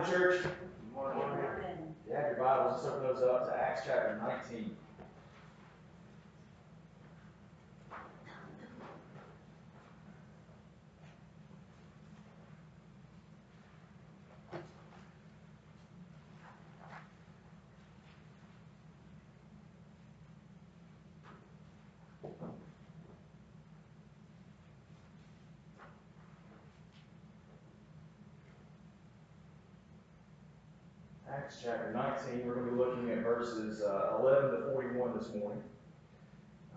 morning, church. Good morning. You have your Bibles, let's open those up to Acts chapter 19. Acts chapter 19, we're going to be looking at verses uh, 11 to 41 this morning.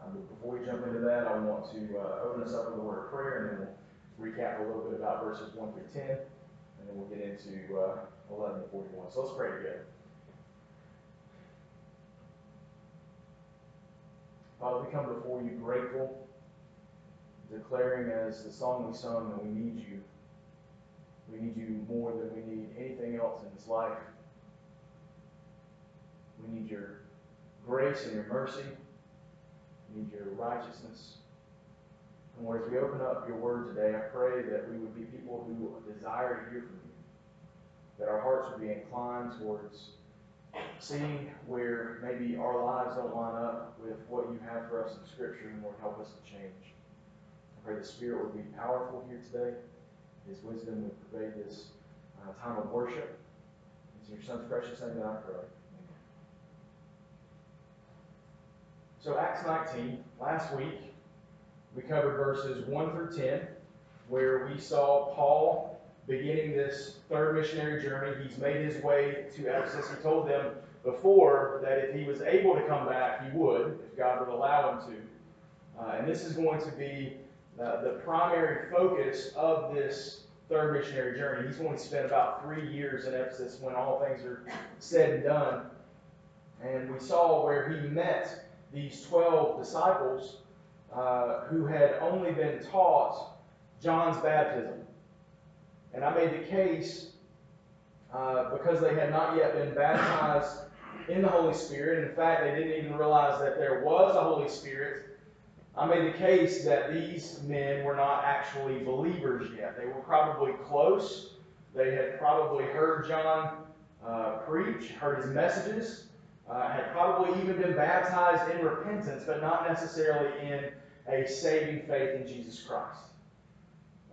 Um, but before we jump into that, I want to uh, open us up with a word of prayer, and then we'll recap a little bit about verses 1 through 10, and then we'll get into uh, 11 to 41. So let's pray together. Father, we come before you grateful, declaring as the song we sung that we need you. We need you more than we need anything else in this life. We need your grace and your mercy. We need your righteousness. And Lord, as we open up your word today, I pray that we would be people who desire to hear from you. That our hearts would be inclined towards seeing where maybe our lives don't line up with what you have for us in Scripture, and Lord, help us to change. I pray the Spirit would be powerful here today. His wisdom would pervade this uh, time of worship. It's in your Son's precious name that I pray. So, Acts 19, last week, we covered verses 1 through 10, where we saw Paul beginning this third missionary journey. He's made his way to Ephesus. He told them before that if he was able to come back, he would, if God would allow him to. Uh, and this is going to be uh, the primary focus of this third missionary journey. He's going to spend about three years in Ephesus when all things are said and done. And we saw where he met these 12 disciples uh, who had only been taught John's baptism. And I made the case uh, because they had not yet been baptized in the Holy Spirit. In fact, they didn't even realize that there was a Holy Spirit. I made the case that these men were not actually believers yet. They were probably close. They had probably heard John uh, preach, heard his messages, uh, had probably even been baptized in repentance, but not necessarily in a saving faith in Jesus Christ.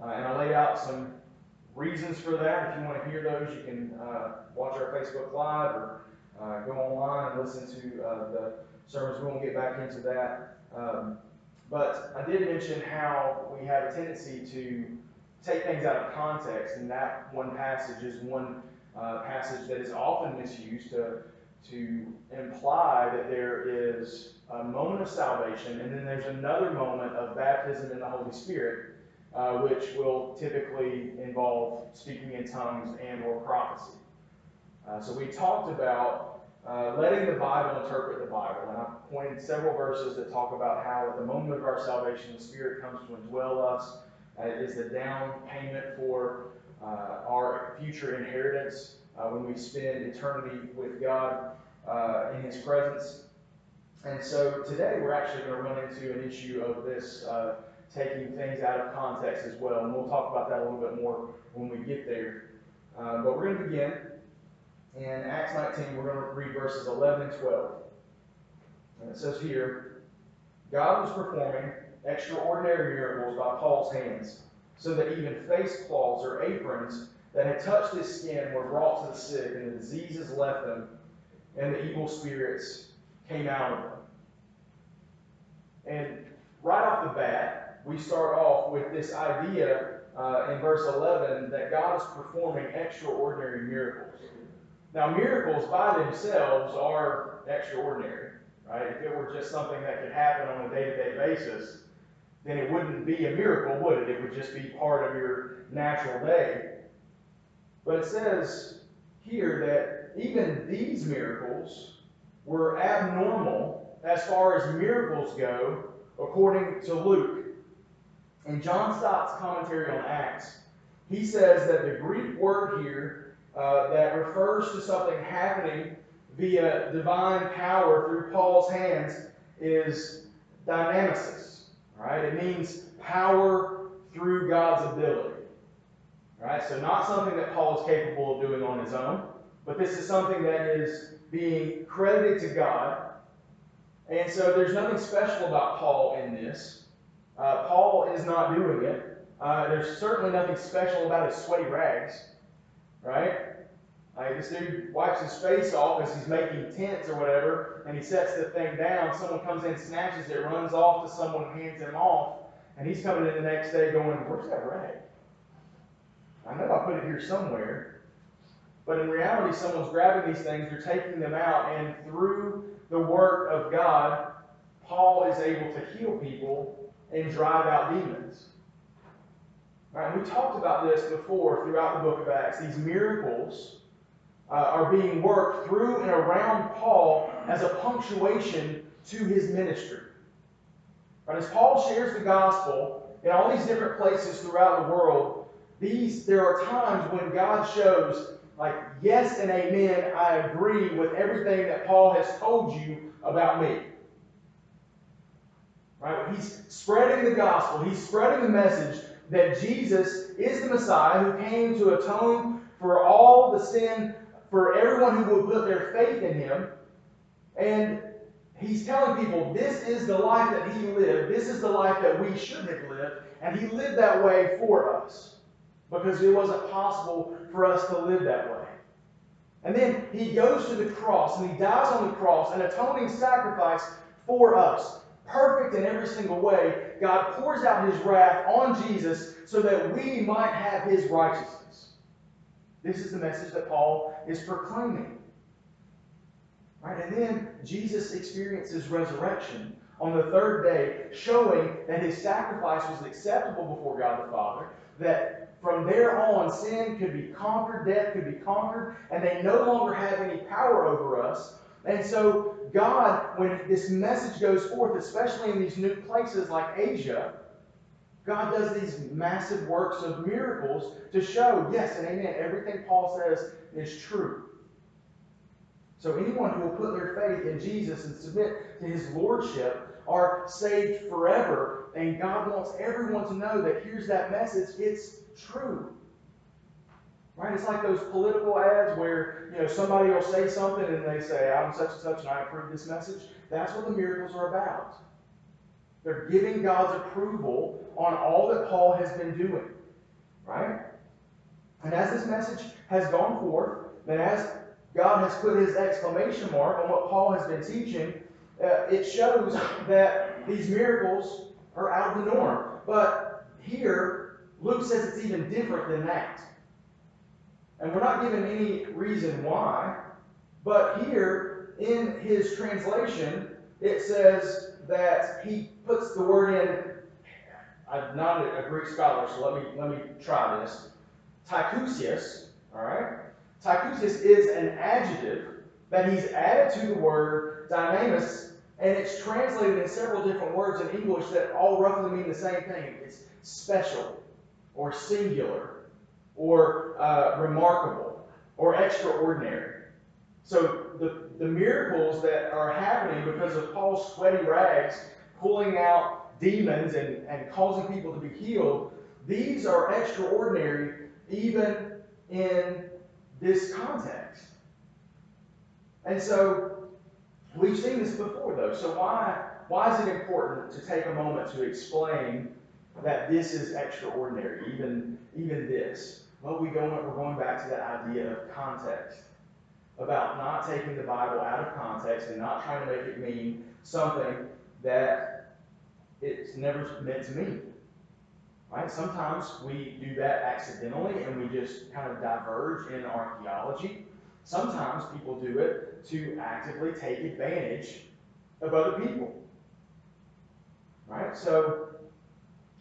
Uh, and I laid out some reasons for that. If you want to hear those, you can uh, watch our Facebook Live or uh, go online and listen to uh, the sermons. We won't get back into that. Um, but I did mention how we have a tendency to take things out of context, and that one passage is one uh, passage that is often misused to to imply that there is a moment of salvation and then there's another moment of baptism in the Holy Spirit, uh, which will typically involve speaking in tongues and or prophecy. Uh, so we talked about uh, letting the Bible interpret the Bible, and I pointed several verses that talk about how at the moment of our salvation, the Spirit comes to indwell us. Uh, is the down payment for uh, our future inheritance uh, when we spend eternity with God uh, in His presence. And so today we're actually going to run into an issue of this uh, taking things out of context as well. And we'll talk about that a little bit more when we get there. Uh, but we're going to begin in Acts 19. We're going to read verses 11 and 12. And it says here God was performing extraordinary miracles by Paul's hands, so that even face cloths or aprons that had touched his skin were brought to the sick, and the diseases left them, and the evil spirits came out of them. And right off the bat, we start off with this idea uh, in verse 11 that God is performing extraordinary miracles. Now, miracles by themselves are extraordinary, right? If it were just something that could happen on a day to day basis, then it wouldn't be a miracle, would it? It would just be part of your natural day. But it says here that even these miracles were abnormal as far as miracles go, according to Luke. In John Stott's commentary on Acts, he says that the Greek word here uh, that refers to something happening via divine power through Paul's hands is dynamesis. Right? It means power through God's ability. Right? So not something that Paul is capable of doing on his own, but this is something that is being credited to God. And so there's nothing special about Paul in this. Uh, Paul is not doing it. Uh, there's certainly nothing special about his sweaty rags, right? Like this dude wipes his face off as he's making tents or whatever, and he sets the thing down. Someone comes in, snatches it, runs off to someone, hands him off, and he's coming in the next day going, "Where's that rag? I know I put it here somewhere." But in reality, someone's grabbing these things, they're taking them out, and through the work of God, Paul is able to heal people and drive out demons. Right, we talked about this before throughout the book of Acts. These miracles uh, are being worked through and around Paul as a punctuation to his ministry. Right, as Paul shares the gospel in all these different places throughout the world, these there are times when God shows, like, yes and amen, I agree with everything that Paul has told you about me. Right? He's spreading the gospel, he's spreading the message that Jesus is the Messiah who came to atone for all the sin for everyone who would put their faith in him. And he's telling people this is the life that he lived, this is the life that we should have lived, and he lived that way for us because it wasn't possible for us to live that way. And then he goes to the cross and he dies on the cross, an atoning sacrifice for us. Perfect in every single way, God pours out his wrath on Jesus so that we might have his righteousness. This is the message that Paul is proclaiming. Right? And then Jesus experiences resurrection on the third day, showing that his sacrifice was acceptable before God the Father, that from there on sin could be conquered, death could be conquered, and they no longer have any power over us. And so, God, when this message goes forth, especially in these new places like Asia, God does these massive works of miracles to show, yes and amen, everything Paul says is true. So anyone who will put their faith in Jesus and submit to his lordship are saved forever. And God wants everyone to know that here's that message, it's true. Right? It's like those political ads where you know somebody will say something and they say, I'm such and such and I approve this message. That's what the miracles are about. They're giving God's approval on all that Paul has been doing. Right? And as this message has gone forth, and as God has put his exclamation mark on what Paul has been teaching, uh, it shows that these miracles are out of the norm. But here, Luke says it's even different than that. And we're not given any reason why, but here in his translation, it says that he puts the word in. I'm not a Greek scholar, so let me let me try this. Tychousios, all right? Tychousios is an adjective that he's added to the word dynamis, and it's translated in several different words in English that all roughly mean the same thing. It's special, or singular, or uh, remarkable, or extraordinary. So the, the miracles that are happening because of Paul's sweaty rags pulling out demons and, and causing people to be healed, these are extraordinary even in this context. And so we've seen this before though. So why why is it important to take a moment to explain that this is extraordinary, even even this? Well, we go we're going back to that idea of context. About not taking the Bible out of context and not trying to make it mean something that it's never meant to mean. Right? Sometimes we do that accidentally and we just kind of diverge in our theology. Sometimes people do it to actively take advantage of other people. Right? So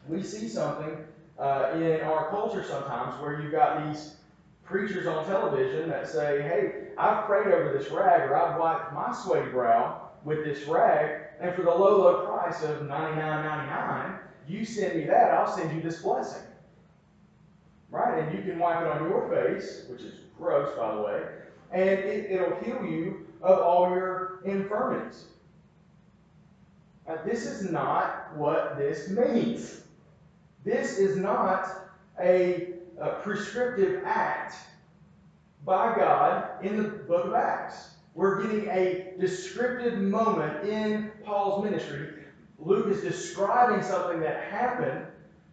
we see something uh, in our culture sometimes where you've got these preachers on television that say, hey, I've prayed over this rag or I've wiped my sweaty brow with this rag, and for the low, low price of $99.99, you send me that, I'll send you this blessing. Right? And you can wipe it on your face, which is gross, by the way, and it, it'll heal you of all your infirmities. Now, this is not what this means. This is not a uh, prescriptive act by God in the book of Acts. We're getting a descriptive moment in Paul's ministry. Luke is describing something that happened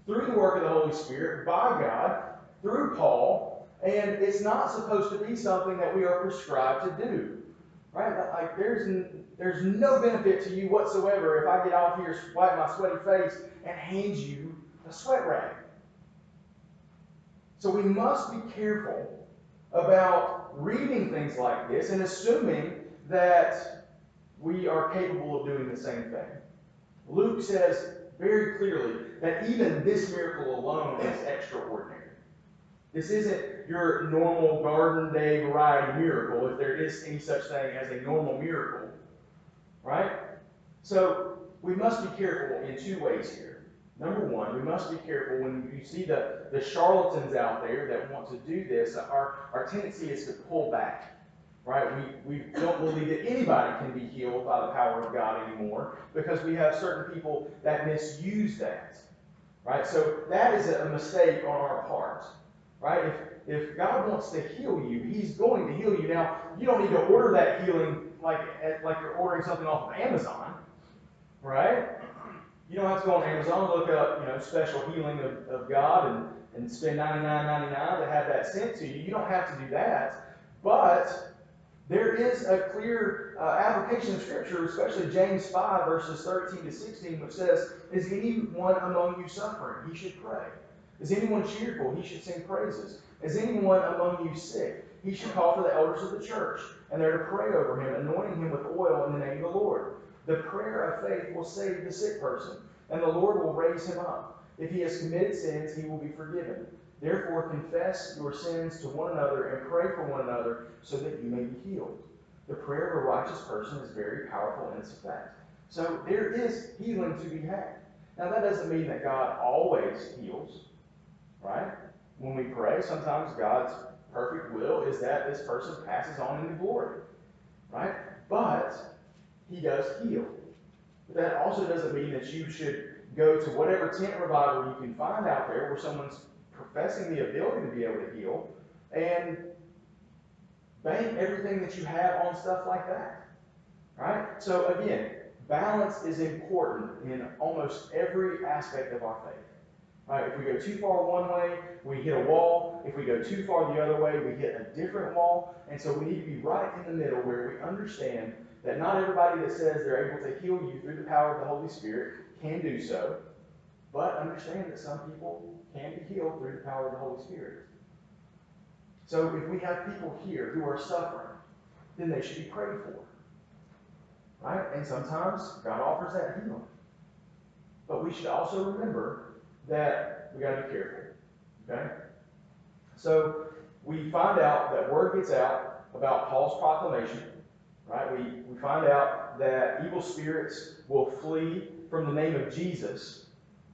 through the work of the Holy Spirit by God through Paul, and it's not supposed to be something that we are prescribed to do. Right? Like there's there's no benefit to you whatsoever if I get off here, wipe my sweaty face, and hand you a sweat rag. So we must be careful about reading things like this and assuming that we are capable of doing the same thing. Luke says very clearly that even this miracle alone is extraordinary. This isn't your normal garden day variety miracle, if there is any such thing as a normal miracle. Right? So we must be careful in two ways here. Number one, we must be careful when you see the, the charlatans out there that want to do this. Our, our tendency is to pull back. Right? We, we don't believe that anybody can be healed by the power of God anymore because we have certain people that misuse that. Right? So that is a mistake on our part. Right? If, if God wants to heal you, He's going to heal you. Now, you don't need to order that healing like, like you're ordering something off of Amazon. Right? You don't have to go on Amazon look up, you know, special healing of, of God and, and spend $99.99 to have that sent to you. You don't have to do that. But there is a clear uh, application of Scripture, especially James 5, verses 13 to 16, which says, Is anyone among you suffering? He should pray. Is anyone cheerful? He should sing praises. Is anyone among you sick? He should call for the elders of the church, and they're to pray over him, anointing him with oil in the name of the Lord. The prayer of faith will save the sick person, and the Lord will raise him up. If he has committed sins, he will be forgiven. Therefore, confess your sins to one another and pray for one another so that you may be healed. The prayer of a righteous person is very powerful in its effect. So there is healing to be had. Now, that doesn't mean that God always heals, right? When we pray, sometimes God's perfect will is that this person passes on into glory, right? But he does heal. But that also doesn't mean that you should go to whatever tent revival you can find out there where someone's professing the ability to be able to heal and bank everything that you have on stuff like that. Right? So again, balance is important in almost every aspect of our faith. Right? If we go too far one way, we hit a wall. If we go too far the other way, we hit a different wall. And so we need to be right in the middle where we understand that not everybody that says they're able to heal you through the power of the Holy Spirit can do so. But understand that some people can be healed through the power of the Holy Spirit. So if we have people here who are suffering, then they should be prayed for. Right? And sometimes God offers that healing. But we should also remember that we got to be careful. Okay? So we find out that word gets out about Paul's proclamation. Right? We, we find out that evil spirits will flee from the name of Jesus.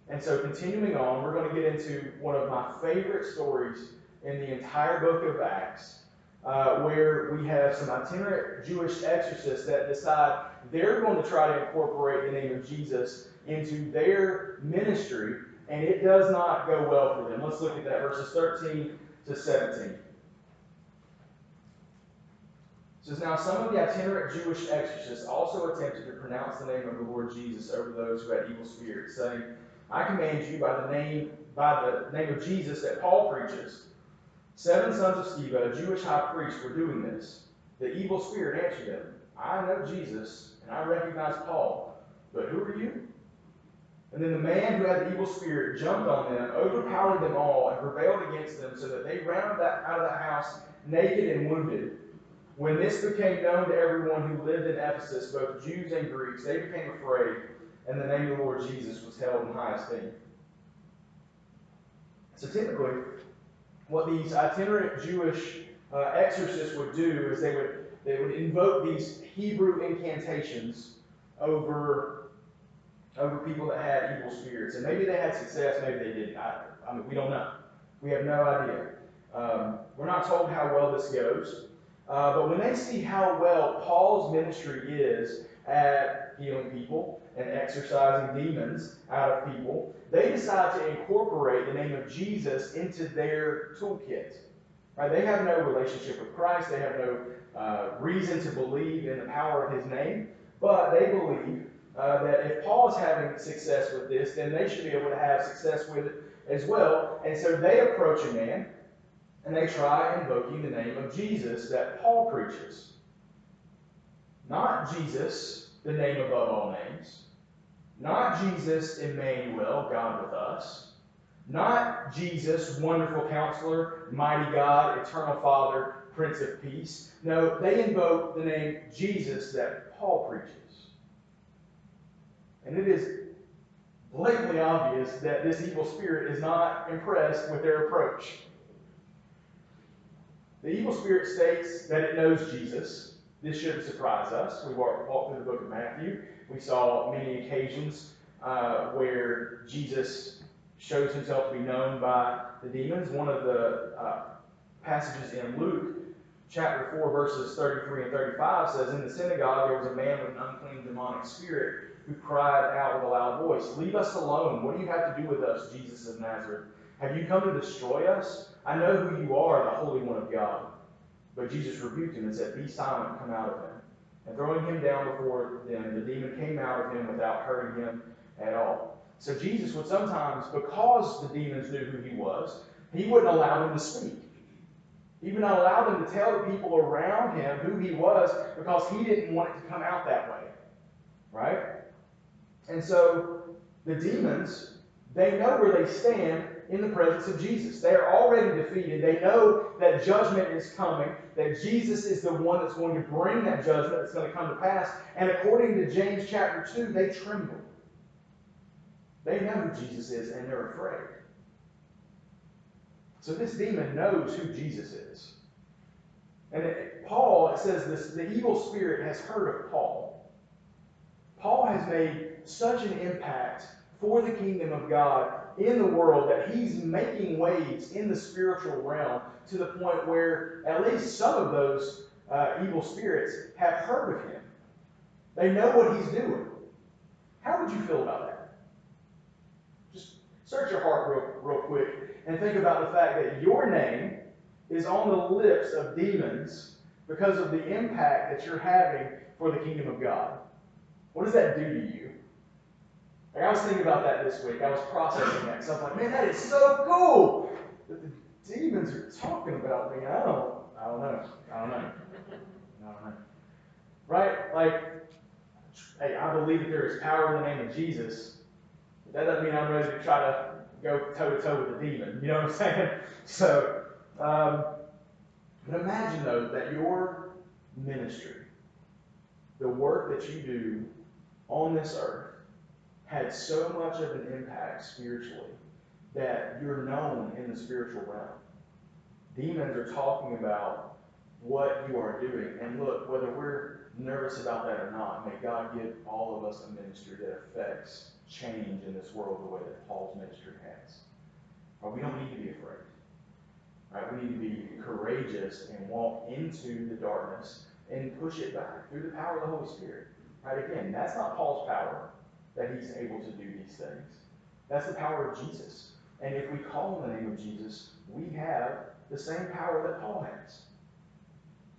And so, continuing on, we're going to get into one of my favorite stories in the entire book of Acts, uh, where we have some itinerant Jewish exorcists that decide they're going to try to incorporate the name of Jesus into their ministry, and it does not go well for them. Let's look at that, verses 13 to 17. It says, Now some of the itinerant Jewish exorcists also attempted to pronounce the name of the Lord Jesus over those who had evil spirits, saying, I command you by the name by the name of Jesus that Paul preaches. Seven sons of Sceva, a Jewish high priest, were doing this. The evil spirit answered them, I know Jesus, and I recognize Paul, but who are you? And then the man who had the evil spirit jumped on them, overpowered them all, and prevailed against them, so that they ran out of the house naked and wounded. When this became known to everyone who lived in Ephesus, both Jews and Greeks, they became afraid, and the name of the Lord Jesus was held in high esteem. So typically, what these itinerant Jewish uh, exorcists would do is they would they would invoke these Hebrew incantations over over people that had evil spirits, and maybe they had success, maybe they didn't. I, I mean, we don't know. We have no idea. Um, we're not told how well this goes. Uh, but when they see how well Paul's ministry is at healing people and exorcising demons out of people, they decide to incorporate the name of Jesus into their toolkit. Right? They have no relationship with Christ. They have no uh, reason to believe in the power of his name, but they believe uh, that if Paul is having success with this, then they should be able to have success with it as well. And so they approach a man and they try invoking the name of Jesus that Paul preaches. Not Jesus, the name above all names. Not Jesus, Emmanuel, God with us. Not Jesus, wonderful counselor, mighty God, eternal Father, Prince of Peace. No, they invoke the name Jesus that Paul preaches. And it is blatantly obvious that this evil spirit is not impressed with their approach. The evil spirit states that it knows Jesus. This shouldn't surprise us. We walked through the book of Matthew. We saw many occasions uh, where Jesus shows himself to be known by the demons. One of the uh, passages in Luke chapter 4, verses 33 and 35 says, In the synagogue there was a man with an unclean demonic spirit who cried out with a loud voice, Leave us alone. What do you have to do with us, Jesus of Nazareth? Have you come to destroy us? I know who you are, the Holy One of God. But Jesus rebuked him and said, Be silent, come out of him. And throwing him down before them, the demon came out of him without hurting him at all. So Jesus would sometimes, because the demons knew who he was, he wouldn't allow them to speak. He would not allow them to tell the people around him who he was because he didn't want it to come out that way. Right? And so the demons, they know where they stand in the presence of Jesus. They are already defeated. They know that judgment is coming, that Jesus is the one that's going to bring that judgment that's going to come to pass. And according to James chapter 2, they tremble. They know who Jesus is and they're afraid. So this demon knows who Jesus is. And it, Paul, it says this the evil spirit has heard of Paul. Paul has made such an impact for the kingdom of God in the world that he's making waves in the spiritual realm to the point where at least some of those uh, evil spirits have heard of him. They know what he's doing. How would you feel about that? Just search your heart real, real quick and think about the fact that your name is on the lips of demons because of the impact that you're having for the kingdom of God. What does that do to you? Like I was thinking about that this week. I was processing that. So I'm like, man, that is so cool. That the demons are talking about me. I don't, I don't know. I don't know. I don't know. Right? Like, hey, I believe that there is power in the name of Jesus. But that doesn't mean I'm ready to try to go toe to toe with the demon. You know what I'm saying? So, um, but imagine though that your ministry, the work that you do on this earth, had so much of an impact spiritually that you're known in the spiritual realm. Demons are talking about what you are doing. And look, whether we're nervous about that or not, may God give all of us a ministry that affects change in this world the way that Paul's ministry has. But we don't need to be afraid. Right? We need to be courageous and walk into the darkness and push it back through the power of the Holy Spirit. Right? Again, that's not Paul's power that he's able to do these things. That's the power of Jesus. And if we call on the name of Jesus, we have the same power that Paul has.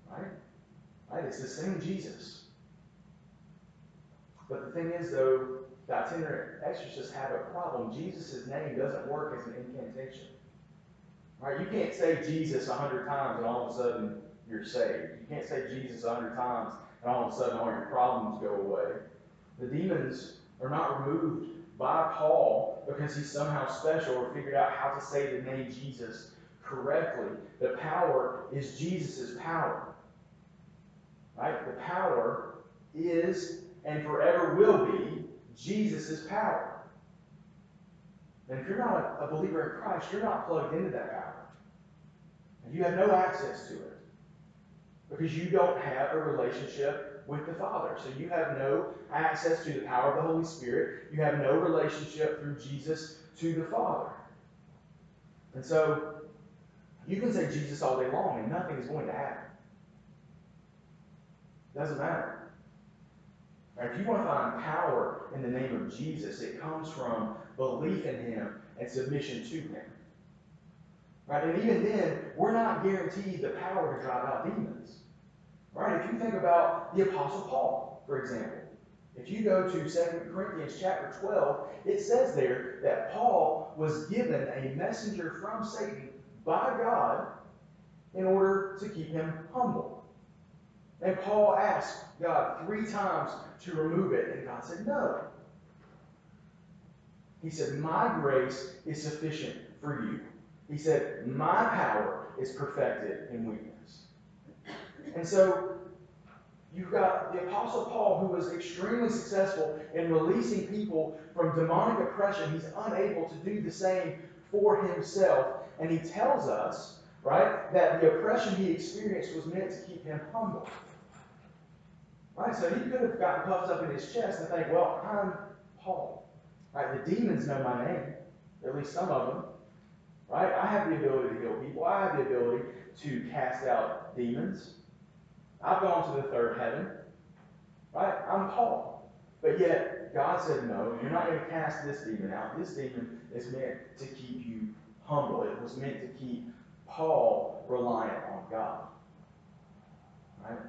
Right? Right? It's the same Jesus. But the thing is, though, the itinerant exorcists have a problem. Jesus' name doesn't work as an incantation. Right? You can't say Jesus a hundred times and all of a sudden you're saved. You can't say Jesus a hundred times and all of a sudden all your problems go away. The demons are not removed by Paul because he's somehow special or figured out how to say the name Jesus correctly. The power is Jesus' power. Right? The power is and forever will be Jesus' power. And if you're not a, a believer in Christ, you're not plugged into that power. And you have no access to it. Because you don't have a relationship with the Father. So you have no access to the power of the Holy Spirit. You have no relationship through Jesus to the Father. And so you can say Jesus all day long and nothing is going to happen. Doesn't matter. Right? If you want to find power in the name of Jesus, it comes from belief in him and submission to him. Right? And even then, we're not guaranteed the power to drive out demons. Right? If you think about the Apostle Paul, for example, if you go to 2 Corinthians chapter 12, it says there that Paul was given a messenger from Satan by God in order to keep him humble. And Paul asked God three times to remove it, and God said, No. He said, My grace is sufficient for you. He said, My power is perfected in weakness. And so you've got the Apostle Paul, who was extremely successful in releasing people from demonic oppression. He's unable to do the same for himself. And he tells us, right, that the oppression he experienced was meant to keep him humble. Right? So he could have gotten puffed up in his chest and think, well, I'm Paul. Right? The demons know my name, at least some of them. Right? I have the ability to heal people. I have the ability to cast out demons. I've gone to the third heaven. Right? I'm Paul. But yet, God said, no, you're not going to cast this demon out. This demon is meant to keep you humble. It was meant to keep Paul reliant on God. Right?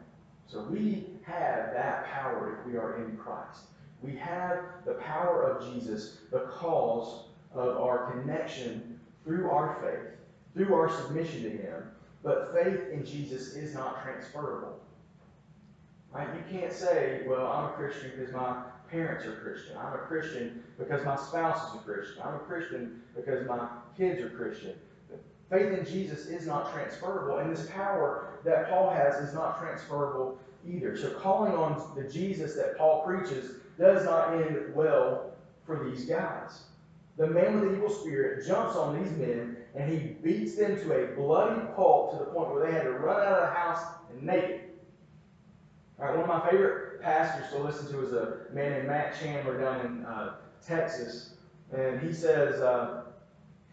So we have that power if we are in Christ. We have the power of Jesus because of our connection through our faith, through our submission to Him. But faith in Jesus is not transferable. Right? You can't say, well, I'm a Christian because my parents are Christian. I'm a Christian because my spouse is a Christian. I'm a Christian because my kids are Christian. Faith in Jesus is not transferable, and this power that Paul has is not transferable either. So calling on the Jesus that Paul preaches does not end well for these guys. The man with the evil spirit jumps on these men and he beats them to a bloody pulp to the point where they had to run out of the house and naked. All right, one of my favorite pastors to listen to is a man named Matt Chandler down in uh, Texas. And he says uh,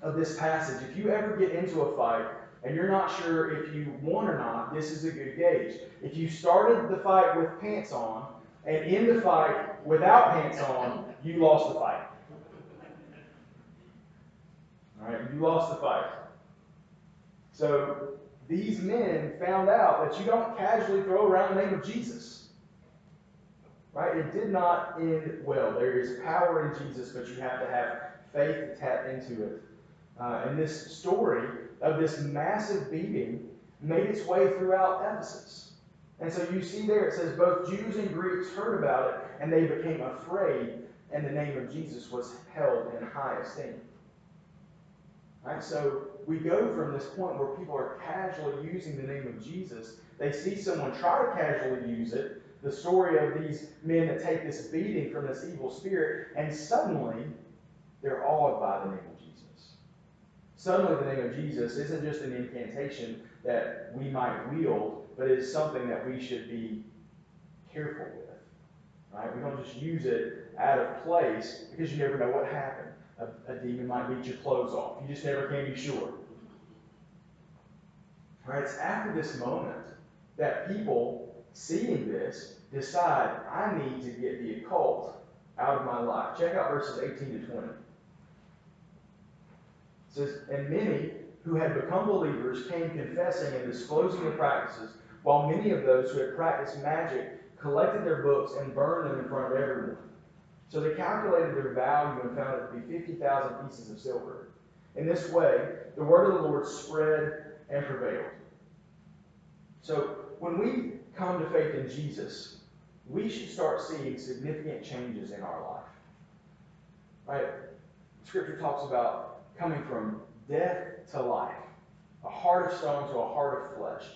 of this passage if you ever get into a fight and you're not sure if you won or not, this is a good gauge. If you started the fight with pants on and end the fight without pants on, you lost the fight. All right, you lost the fight. So these men found out that you don't casually throw around the name of Jesus. Right? It did not end well. There is power in Jesus, but you have to have faith to tap into it. Uh, and this story of this massive beating made its way throughout Ephesus. And so you see there it says both Jews and Greeks heard about it and they became afraid, and the name of Jesus was held in high esteem. Right? So we go from this point where people are casually using the name of Jesus. They see someone try to casually use it, the story of these men that take this beating from this evil spirit, and suddenly they're awed by the name of Jesus. Suddenly, the name of Jesus isn't just an incantation that we might wield, but it is something that we should be careful with. Right? We don't just use it out of place because you never know what happened. A, a demon might beat your clothes off. You just never can be sure. Right? It's after this moment that people, seeing this, decide, I need to get the occult out of my life. Check out verses 18 to 20. It says, And many who had become believers came confessing and disclosing the practices, while many of those who had practiced magic collected their books and burned them in front of everyone. So they calculated their value and found it to be 50,000 pieces of silver. In this way, the word of the Lord spread and prevailed. So when we come to faith in Jesus, we should start seeing significant changes in our life. Right? Scripture talks about coming from death to life, a heart of stone to a heart of flesh.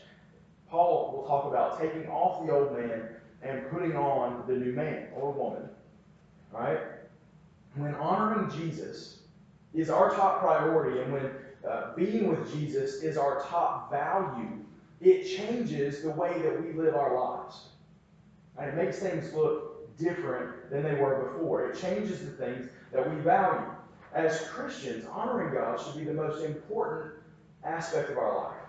Paul will talk about taking off the old man and putting on the new man or woman. Right? When honoring Jesus is our top priority, and when uh, being with Jesus is our top value, it changes the way that we live our lives. And it makes things look different than they were before. It changes the things that we value. As Christians, honoring God should be the most important aspect of our life.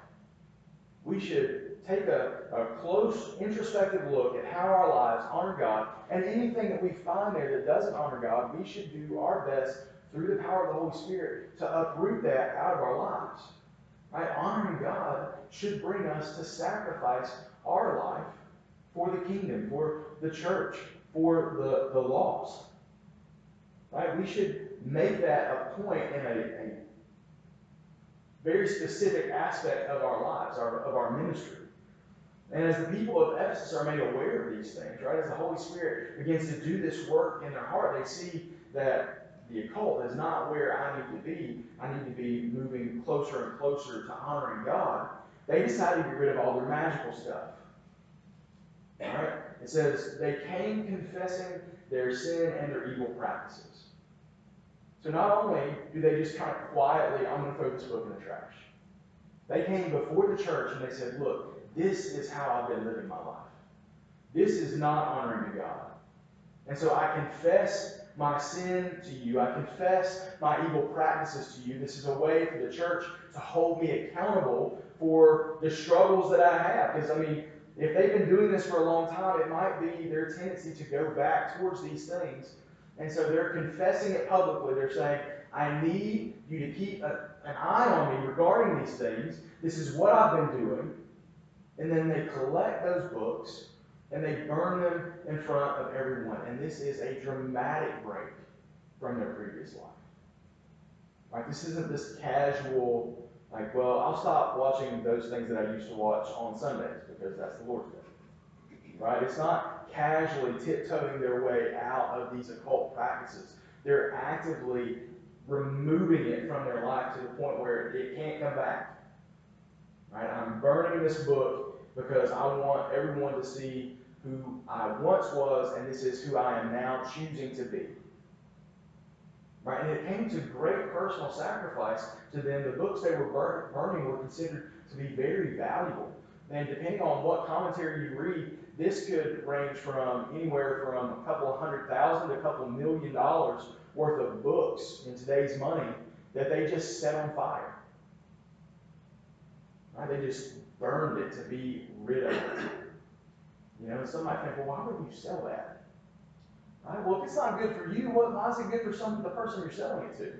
We should take a, a close, introspective look at how our lives honor God, and anything that we find there that doesn't honor God, we should do our best through the power of the Holy Spirit to uproot that out of our lives. Right? Honoring God should bring us to sacrifice our life for the kingdom, for the church, for the, the lost. Right? We should make that a point in a, a very specific aspect of our lives, our, of our ministry. And as the people of Ephesus are made aware of these things, right, as the Holy Spirit begins to do this work in their heart, they see that the occult is not where I need to be. I need to be moving closer and closer to honoring God. They decided to get rid of all their magical stuff. Right? It says, they came confessing their sin and their evil practices. So not only do they just kind of quietly, I'm going to throw this book in the trash. They came before the church and they said, look, this is how I've been living my life. This is not honoring to God. And so I confess my sin to you. I confess my evil practices to you. This is a way for the church to hold me accountable for the struggles that I have. Because, I mean, if they've been doing this for a long time, it might be their tendency to go back towards these things. And so they're confessing it publicly. They're saying, I need you to keep a, an eye on me regarding these things. This is what I've been doing. And then they collect those books and they burn them in front of everyone. And this is a dramatic break from their previous life. Right? This isn't this casual, like, well, I'll stop watching those things that I used to watch on Sundays because that's the Lord's Day. Right? It's not casually tiptoeing their way out of these occult practices. They're actively removing it from their life to the point where it can't come back. Right? I'm burning this book because I want everyone to see who I once was, and this is who I am now choosing to be. Right? And it came to great personal sacrifice to them. The books they were burning were considered to be very valuable. And depending on what commentary you read, this could range from anywhere from a couple of hundred thousand to a couple million dollars worth of books in today's money that they just set on fire. Right? They just burned it to be rid of it. You know, some might think, well, why would you sell that? Right? Well, if it's not good for you, what, why is it good for some the person you're selling it to?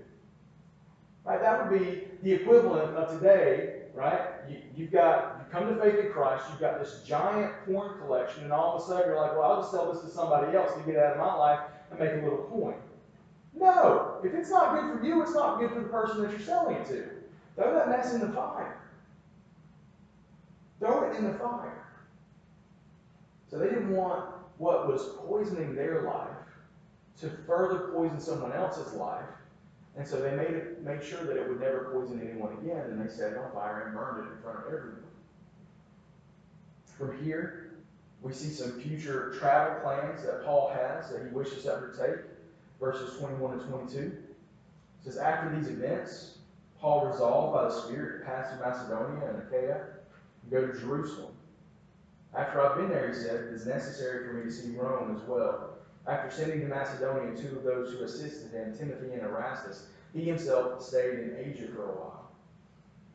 Right? That would be the equivalent of today, right? You, you've got, you come to faith in Christ, you've got this giant porn collection, and all of a sudden you're like, well, I'll just sell this to somebody else to get out of my life and make a little coin. No! If it's not good for you, it's not good for the person that you're selling it to. Throw that mess in the fire. Throw it in the fire. So they didn't want what was poisoning their life to further poison someone else's life. And so they made it, made sure that it would never poison anyone again, and they set it on fire and burned it in front of everyone. From here, we see some future travel plans that Paul has that he wishes to undertake. Verses 21 and 22. It says, After these events, Paul resolved by the Spirit to pass through Macedonia and Achaia and go to Jerusalem. After I've been there, he said, it is necessary for me to see Rome as well. After sending to Macedonia two of those who assisted him, Timothy and Erastus, he himself stayed in Asia for a while.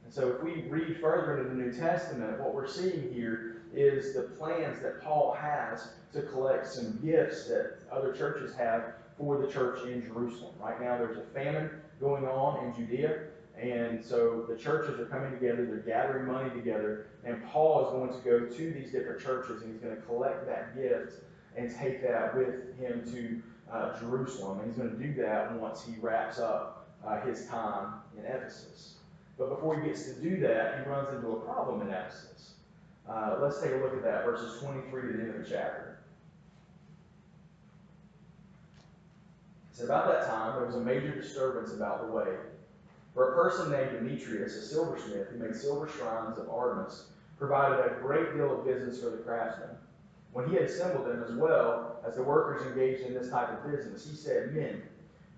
And so if we read further into the New Testament, what we're seeing here is the plans that Paul has to collect some gifts that other churches have for the church in Jerusalem. Right now, there's a famine going on in Judea, and so the churches are coming together, they're gathering money together, and Paul is going to go to these different churches and he's going to collect that gift and take that with him to uh, Jerusalem. And he's going to do that once he wraps up uh, his time in Ephesus. But before he gets to do that, he runs into a problem in Ephesus. Uh, let's take a look at that, verses 23 to the end of the chapter. It's about that time there was a major disturbance about the way for a person named Demetrius, a silversmith who made silver shrines of Artemis, provided a great deal of business for the craftsmen. When he had assembled them as well as the workers engaged in this type of business, he said, Men,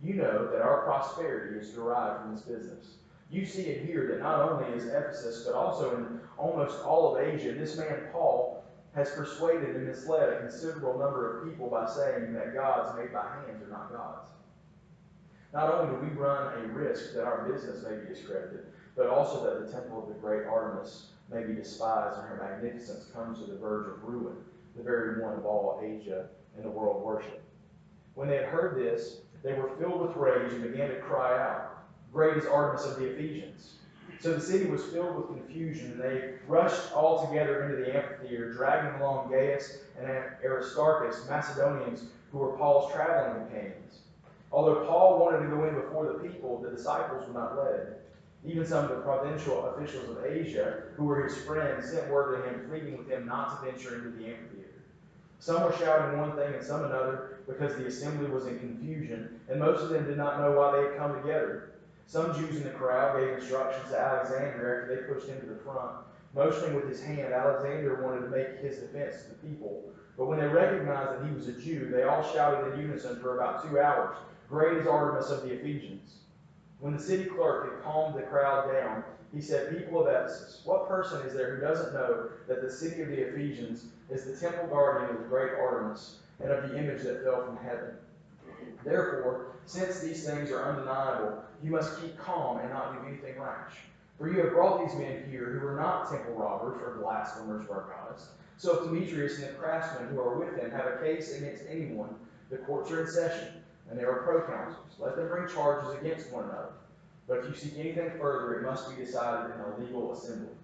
you know that our prosperity is derived from this business. You see it here that not only is Ephesus, but also in almost all of Asia, this man Paul has persuaded and misled a considerable number of people by saying that gods made by hands are not gods. Not only do we run a risk that our business may be discredited, but also that the temple of the great Artemis may be despised and her magnificence comes to the verge of ruin, the very one of all Asia and the world worship. When they had heard this, they were filled with rage and began to cry out, Great is Artemis of the Ephesians. So the city was filled with confusion, and they rushed all together into the amphitheater, dragging along Gaius and Aristarchus, Macedonians who were Paul's traveling companions. Although Paul wanted to go in before the people, the disciples were not led. Even some of the provincial officials of Asia, who were his friends, sent word to him, pleading with him not to venture into the amphitheater. Some were shouting one thing and some another, because the assembly was in confusion, and most of them did not know why they had come together. Some Jews in the crowd gave instructions to Alexander after they pushed him to the front. Motioning with his hand, Alexander wanted to make his defense to the people. But when they recognized that he was a Jew, they all shouted in unison for about two hours, Great is Artemis of the Ephesians. When the city clerk had calmed the crowd down, he said, People of Ephesus, what person is there who doesn't know that the city of the Ephesians is the temple guardian of the great Artemis and of the image that fell from heaven? Therefore, since these things are undeniable, you must keep calm and not do anything rash. For you have brought these men here who are not temple robbers or blasphemers of our gods. So if Demetrius and the craftsmen who are with him have a case against anyone, the courts are in session, and there are proconsuls. Let them bring charges against one another. But if you seek anything further, it must be decided in a legal assembly.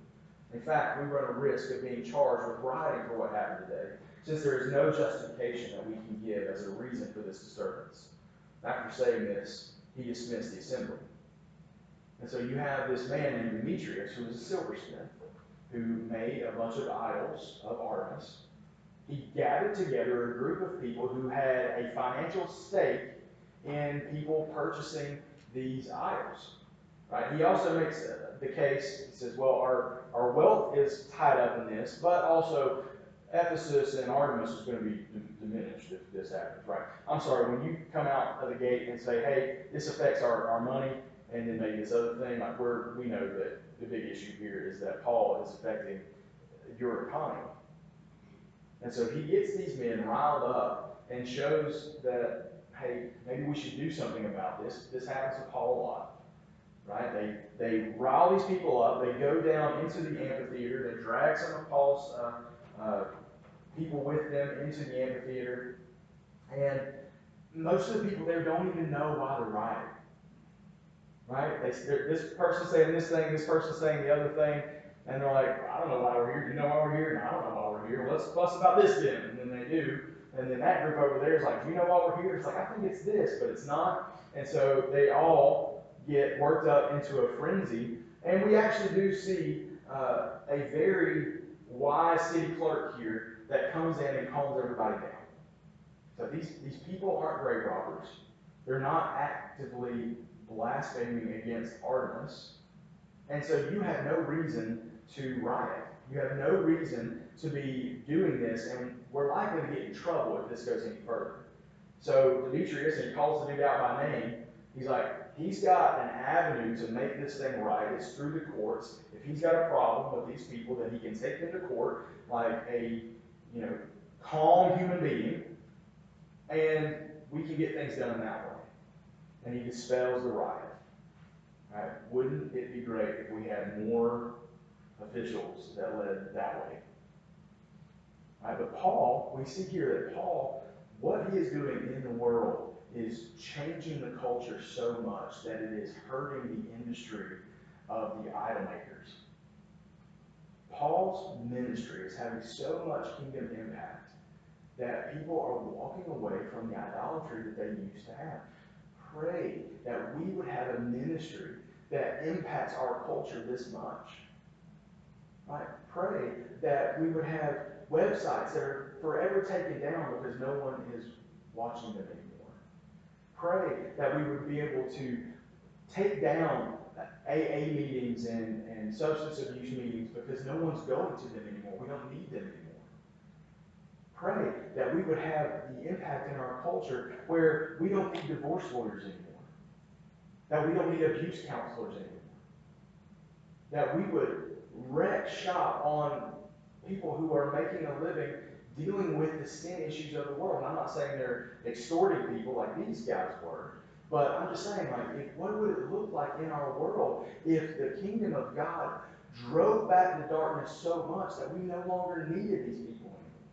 In fact, we run a risk of being charged with rioting for what happened today, since there is no justification that we can give as a reason for this disturbance. After saying this, he dismissed the assembly. And so you have this man named Demetrius, who was a silversmith, who made a bunch of idols of Artemis. He gathered together a group of people who had a financial stake in people purchasing these idols. Right? He also makes the case, he says, well, our, our wealth is tied up in this, but also Ephesus and Artemis is going to be diminished if this happens, right? I'm sorry, when you come out of the gate and say, hey, this affects our, our money, and then maybe this other thing, like we're, we know that the big issue here is that Paul is affecting your economy. And so he gets these men riled up and shows that, hey, maybe we should do something about this. This happens to Paul a lot. Right? They, they rile these people up. They go down into the amphitheater. They drag some of Paul's uh, uh, people with them into the amphitheater. And most of the people there don't even know why they're rioting. Right? They, this person's saying this thing, this person's saying the other thing, and they're like, I don't know why we're here. You know why we're here? No, I don't know why here. Let's fuss about this then. And then they do. And then that group over there is like, you know why we're here? It's like, I think it's this, but it's not. And so they all get worked up into a frenzy. And we actually do see uh, a very wise city clerk here that comes in and calms everybody down. So these, these people aren't grave robbers. They're not actively blaspheming against Artemis. And so you have no reason to riot. You have no reason to be doing this, and we're likely to get in trouble if this goes any further. So Demetrius, and he calls the dude out by name, he's like, he's got an avenue to make this thing right. It's through the courts. If he's got a problem with these people, then he can take them to court like a, you know, calm human being, and we can get things done that way. And he dispels the riot. Right? Wouldn't it be great if we had more officials that led that way? Right? But Paul, we see here that Paul, what he is doing in the world is changing the culture so much that it is hurting the industry of the idol makers. Paul's ministry is having so much kingdom impact that people are walking away from the idolatry that they used to have. Pray that we would have a ministry that impacts our culture this much. Right? Pray that we would have websites that are forever taken down because no one is watching them anymore. Pray that we would be able to take down AA meetings and, and substance abuse meetings because no one's going to them anymore. We don't need them anymore. Pray that we would have the impact in our culture where we don't need divorce lawyers anymore. That we don't need abuse counselors anymore. That we would wreck shop on people who are making a living dealing with the sin issues of the world. And I'm not saying they're extorting people like these guys were, but I'm just saying, like, if, what would it look like in our world if the kingdom of God drove back the darkness so much that we no longer needed these people anymore.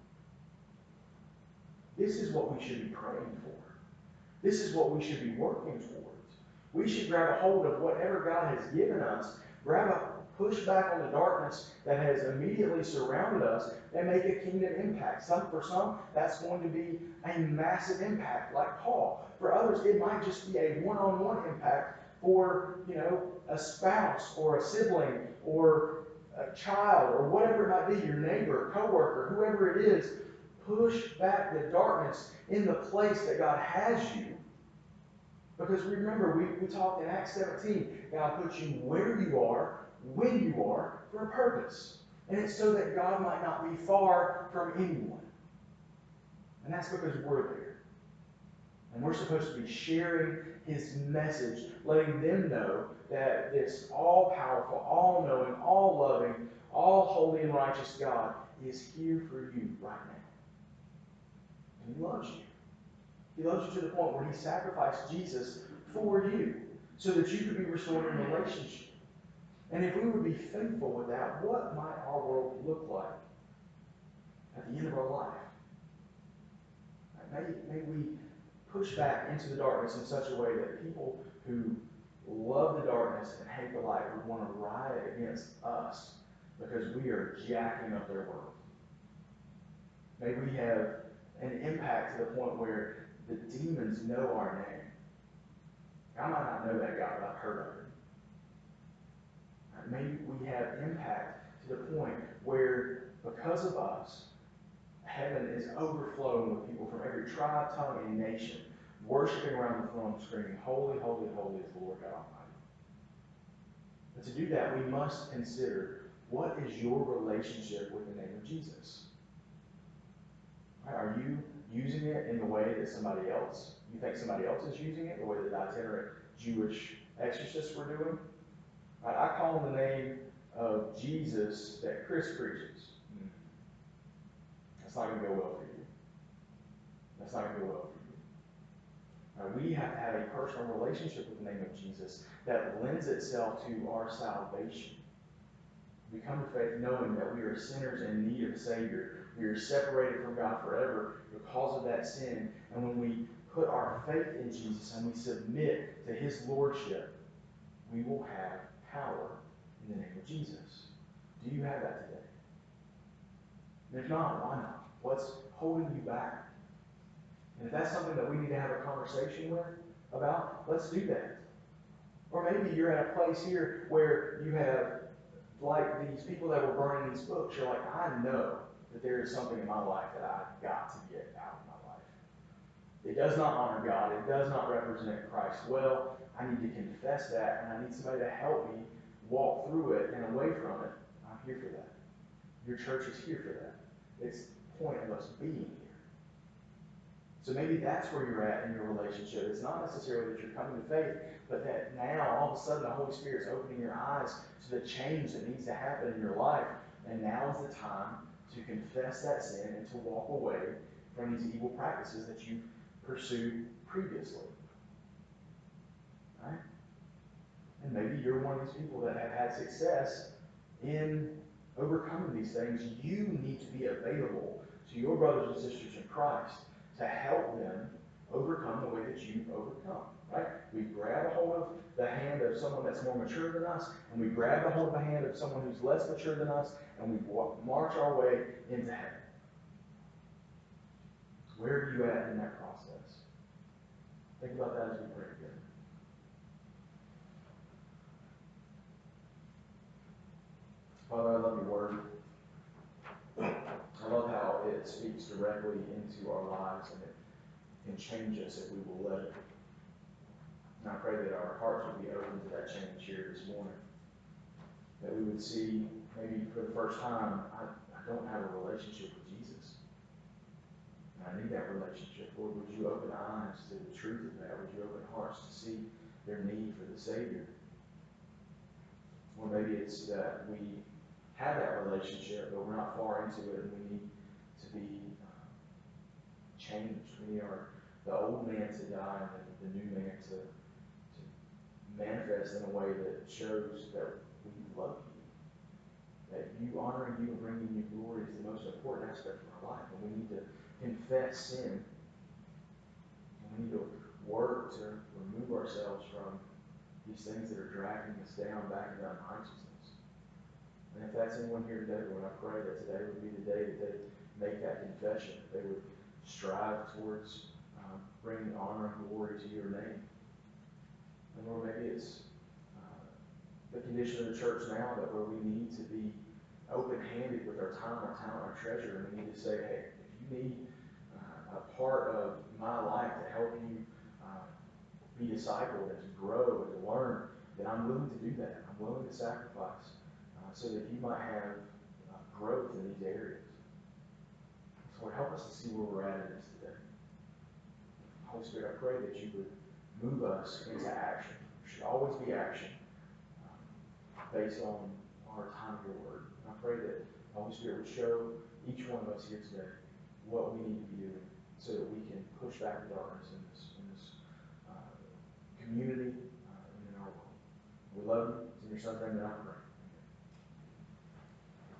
This is what we should be praying for. This is what we should be working towards. We should grab a hold of whatever God has given us, grab a push back on the darkness that has immediately surrounded us, and make a kingdom impact. Some for some, that's going to be a massive impact, like Paul. For others, it might just be a one-on-one impact for, you know, a spouse or a sibling or a child or whatever it might be, your neighbor, coworker, whoever it is, push back the darkness in the place that God has you. Because remember, we, we talked in Acts 17, God puts you where you are, when you are, for a purpose. And it's so that God might not be far from anyone. And that's because we're there. And we're supposed to be sharing his message, letting them know that this all powerful, all knowing, all loving, all holy and righteous God is here for you right now. And he loves you. He loves you to the point where he sacrificed Jesus for you so that you could be restored in relationship. And if we would be faithful with that, what might our world look like at the end of our life? May, may we push back into the darkness in such a way that people who love the darkness and hate the light would want to riot against us because we are jacking up their world. May we have an impact to the point where the demons know our name. I might not know that God, but I've heard of him. Maybe we have impact to the point where, because of us, heaven is overflowing with people from every tribe, tongue, and nation, worshiping around the throne, screaming, Holy, holy, holy is the Lord God Almighty. To do that, we must consider what is your relationship with the name of Jesus? Are you using it in the way that somebody else, you think somebody else is using it, the way that itinerant Jewish exorcists were doing? I call on the name of Jesus that Chris preaches. That's not going to go well for you. That's not going to go well for you. Right, we have to have a personal relationship with the name of Jesus that lends itself to our salvation. We come to faith knowing that we are sinners in need of a Savior. We are separated from God forever because of that sin. And when we put our faith in Jesus and we submit to His Lordship, we will have power in the name of Jesus. Do you have that today? If not, why not? What's holding you back? And if that's something that we need to have a conversation with about, let's do that. Or maybe you're at a place here where you have, like these people that were burning these books, you're like, I know that there is something in my life that I've got to get out of my life. It does not honor God. It does not represent Christ well. I need to confess that, and I need somebody to help me walk through it and away from it. I'm here for that. Your church is here for that. It's the point of us being here. So maybe that's where you're at in your relationship. It's not necessarily that you're coming to faith, but that now all of a sudden the Holy Spirit's opening your eyes to the change that needs to happen in your life. And now is the time to confess that sin and to walk away from these evil practices that you've pursued previously. Right? And maybe you're one of these people that have had success in overcoming these things. You need to be available to your brothers and sisters in Christ to help them overcome the way that you've overcome. Right? We grab a hold of the hand of someone that's more mature than us, and we grab a hold of the hand of someone who's less mature than us, and we walk, march our way into heaven. Where are you at in that process? Think about that as we pray together. Father, I love your word. I love how it speaks directly into our lives and it can change us if we will let it. And I pray that our hearts will be open to that change here this morning. That we would see, maybe for the first time, I, I don't have a relationship with Jesus. And I need that relationship. Lord, would you open eyes to the truth of that? Would you open hearts to see their need for the Savior? Or maybe it's that we have that relationship, but we're not far into it, and we need to be uh, changed. We need our the old man to die and the, the new man to, to manifest in a way that shows that we love you, that you honoring you and bringing you glory is the most important aspect of our life, and we need to confess sin. And we need to work to remove ourselves from these things that are dragging us down back into unrighteousness. And if that's anyone here today, Lord, I pray that today would be the day that they make that confession, that they would strive towards um, bringing honor and glory to your name. And Lord, maybe it's uh, the condition of the church now that where we need to be open-handed with our time, our talent, our treasure, and we need to say, hey, if you need uh, a part of my life to help you uh, be discipled and to grow and to learn, then I'm willing to do that. I'm willing to sacrifice so that you might have uh, growth in these areas. So Lord, help us to see where we're at in this today. Holy Spirit, I pray that you would move us into action. There should always be action um, based on our time of your word. And I pray that Holy Spirit would show each one of us here today what we need to be doing so that we can push back the darkness in this, in this uh, community uh, and in our world. We love you. It's in your son's name that I pray.